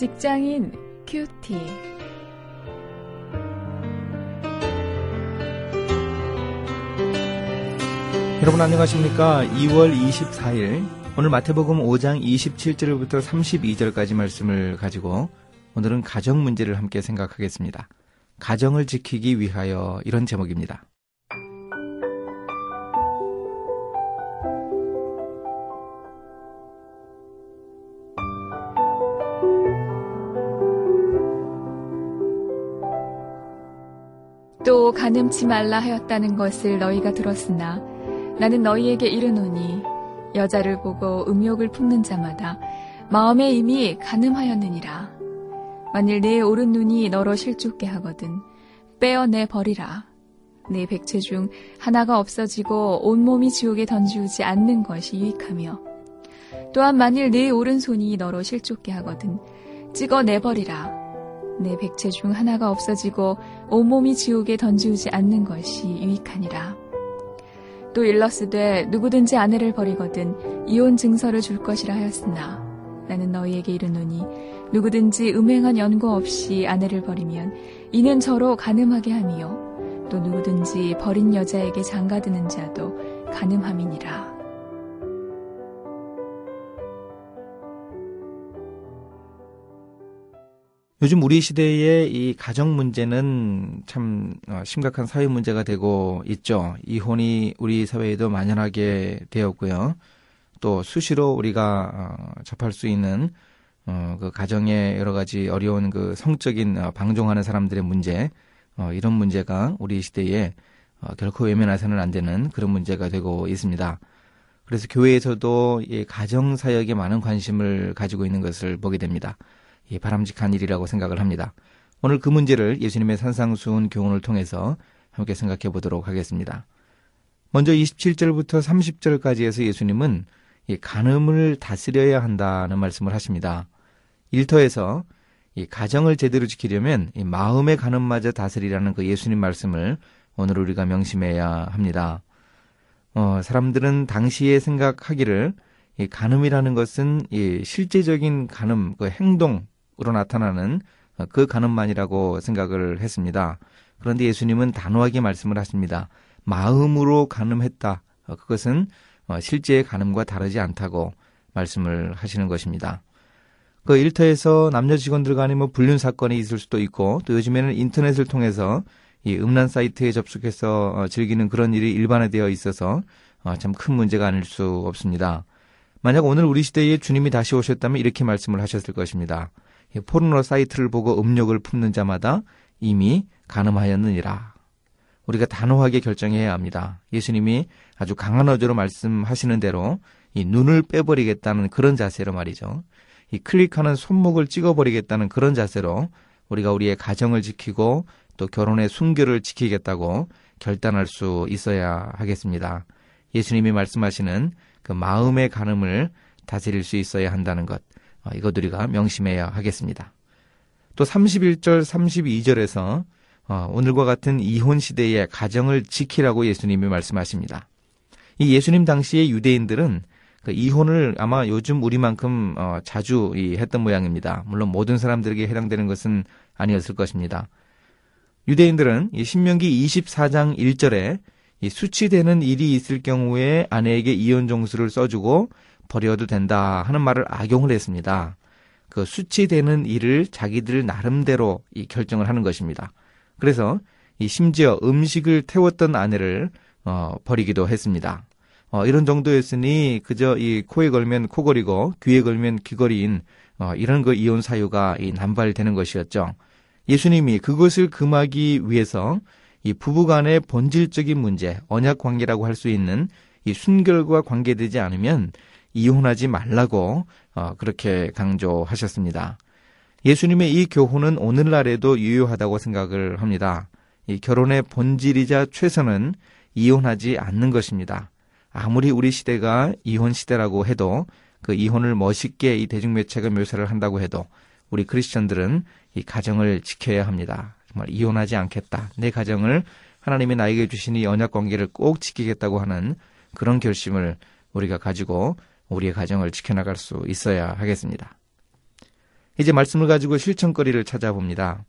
직장인 큐티. 여러분 안녕하십니까? 2월 24일 오늘 마태복음 5장 27절부터 32절까지 말씀을 가지고 오늘은 가정 문제를 함께 생각하겠습니다. 가정을 지키기 위하여 이런 제목입니다. 또 가늠치 말라 하였다는 것을 너희가 들었으나 나는 너희에게 이르노니 여자를 보고 음욕을 품는 자마다 마음에 이미 가늠하였느니라. 만일 내 오른 눈이 너로 실족게 하거든 빼어내 버리라. 내 백체 중 하나가 없어지고 온몸이 지옥에 던지우지 않는 것이 유익하며 또한 만일 내 오른손이 너로 실족게 하거든 찍어내 버리라. 내 백체 중 하나가 없어지고 온몸이 지옥에 던지우지 않는 것이 유익하니라. 또 일러스되 누구든지 아내를 버리거든 이혼 증서를 줄 것이라 하였으나 나는 너희에게 이르노니 누구든지 음행한 연고 없이 아내를 버리면 이는 저로 가늠하게 함이요 또 누구든지 버린 여자에게 장가드는 자도 가늠함이니라. 요즘 우리 시대의 이 가정 문제는 참 어, 심각한 사회 문제가 되고 있죠. 이혼이 우리 사회에도 만연하게 되었고요. 또 수시로 우리가 어, 접할 수 있는 어, 그 가정의 여러 가지 어려운 그 성적인 방종하는 사람들의 문제 이런 문제가 우리 시대에 결코 외면해서는 안 되는 그런 문제가 되고 있습니다. 그래서 교회에서도 이 가정 사역에 많은 관심을 가지고 있는 것을 보게 됩니다. 예, 바람직한 일이라고 생각을 합니다. 오늘 그 문제를 예수님의 산상수훈 교훈을 통해서 함께 생각해 보도록 하겠습니다. 먼저 27절부터 30절까지에서 예수님은 이 간음을 다스려야 한다는 말씀을 하십니다. 일터에서 이 가정을 제대로 지키려면 이 마음의 간음마저 다스리라는 그 예수님 말씀을 오늘 우리가 명심해야 합니다. 어, 사람들은 당시에 생각하기를 이 간음이라는 것은 이 실제적인 간음, 그 행동, 으로 나타나는 그 간음만이라고 생각을 했습니다. 그런데 예수님은 단호하게 말씀을 하십니다. 마음으로 간음했다. 그것은 실제의 간음과 다르지 않다고 말씀을 하시는 것입니다. 그 일터에서 남녀 직원들 간에 뭐 불륜 사건이 있을 수도 있고 또 요즘에는 인터넷을 통해서 이 음란 사이트에 접속해서 즐기는 그런 일이 일반화되어 있어서 참 큰 문제가 아닐 수 없습니다. 만약 오늘 우리 시대에 주님이 다시 오셨다면 이렇게 말씀을 하셨을 것입니다. 포르노 사이트를 보고 음욕을 품는 자마다 이미 가늠하였느니라. 우리가 단호하게 결정해야 합니다. 예수님이 아주 강한 어조로 말씀하시는 대로 이 눈을 빼버리겠다는 그런 자세로 말이죠. 이 클릭하는 손목을 찍어버리겠다는 그런 자세로 우리가 우리의 가정을 지키고 또 결혼의 순결을 지키겠다고 결단할 수 있어야 하겠습니다. 예수님이 말씀하시는 그 마음의 가늠을 다스릴 수 있어야 한다는 것. 어, 이것 우리가 명심해야 하겠습니다. 또 31절, 32절에서 어, 오늘과 같은 이혼 시대의 가정을 지키라고 예수님이 말씀하십니다. 이 예수님 당시의 유대인들은 그 이혼을 아마 요즘 우리만큼 어, 자주 했던 모양입니다. 물론 모든 사람들에게 해당되는 것은 아니었을 것입니다. 유대인들은 이 신명기 24장 1절에 이 수치되는 일이 있을 경우에 아내에게 이혼 종수를 써주고 버려도 된다 하는 말을 악용을 했습니다. 그 수치되는 일을 자기들 나름대로 이 결정을 하는 것입니다. 그래서 이 심지어 음식을 태웠던 아내를 어, 버리기도 했습니다. 어, 이런 정도였으니 그저 이 코에 걸면 코걸이고 귀에 걸면 귀걸이인 어, 이런 그 이혼 사유가 이 남발되는 것이었죠. 예수님이 그것을 금하기 위해서 이 부부간의 본질적인 문제, 언약 관계라고 할 수 있는 이 순결과 관계되지 않으면 이혼하지 말라고 어, 그렇게 강조하셨습니다. 예수님의 이 교훈은 오늘날에도 유효하다고 생각을 합니다. 이 결혼의 본질이자 최선은 이혼하지 않는 것입니다. 아무리 우리 시대가 이혼 시대라고 해도 그 이혼을 멋있게 이 대중매체가 묘사를 한다고 해도 우리 크리스천들은 이 가정을 지켜야 합니다. 정말 이혼하지 않겠다. 내 가정을 하나님이 나에게 주신 이 언약 관계를 꼭 지키겠다고 하는 그런 결심을 우리가 가지고 우리의 가정을 지켜나갈 수 있어야 하겠습니다. 이제 말씀을 가지고 실천거리를 찾아봅니다.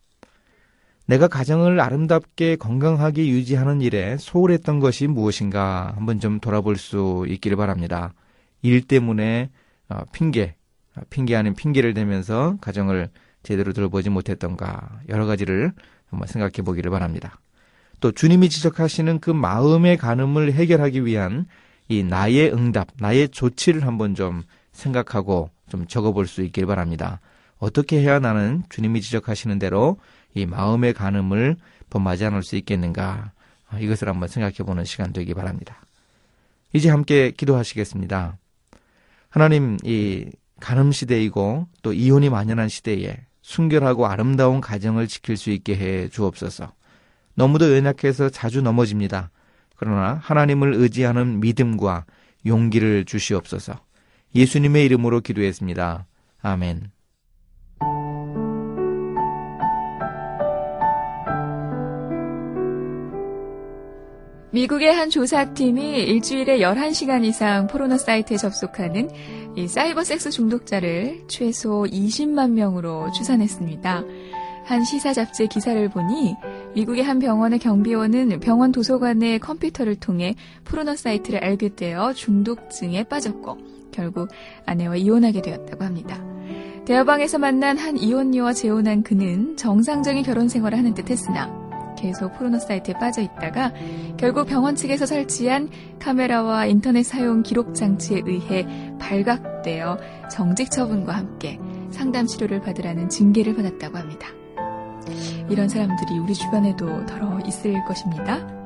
내가 가정을 아름답게 건강하게 유지하는 일에 소홀했던 것이 무엇인가 한번 좀 돌아볼 수 있기를 바랍니다. 일 때문에 어, 핑계, 어, 핑계 아닌 핑계를 대면서 가정을 제대로 돌보지 못했던가 여러 가지를 한번 생각해 보기를 바랍니다. 또 주님이 지적하시는 그 마음의 간음을 해결하기 위한 이 나의 응답, 나의 조치를 한번 좀 생각하고 좀 적어볼 수 있길 바랍니다. 어떻게 해야 나는 주님이 지적하시는 대로 이 마음의 간음을 범하지 않을 수 있겠는가? 아, 이것을 한번 생각해 보는 시간 되기 바랍니다. 이제 함께 기도하시겠습니다. 하나님, 이 간음 시대이고 또 이혼이 만연한 시대에 순결하고 아름다운 가정을 지킬 수 있게 해 주옵소서. 너무도 연약해서 자주 넘어집니다. 그러나 하나님을 의지하는 믿음과 용기를 주시옵소서. 예수님의 이름으로 기도했습니다. 아멘. 미국의 한 조사팀이 일주일에 11시간 이상 포르노 사이트에 접속하는 이 사이버 섹스 중독자를 최소 20만 명으로 추산했습니다. 한 시사 잡지 기사를 보니 미국의 한 병원의 경비원은 병원 도서관의 컴퓨터를 통해 포르노 사이트를 알게 되어 중독증에 빠졌고 결국 아내와 이혼하게 되었다고 합니다. 대화방에서 만난 한 이혼녀와 재혼한 그는 정상적인 결혼 생활을 하는 듯 했으나 계속 포르노 사이트에 빠져 있다가 결국 병원 측에서 설치한 카메라와 인터넷 사용 기록 장치에 의해 발각되어 정직 처분과 함께 상담 치료를 받으라는 징계를 받았다고 합니다. 이런 사람들이 우리 주변에도 더러 있을 것입니다.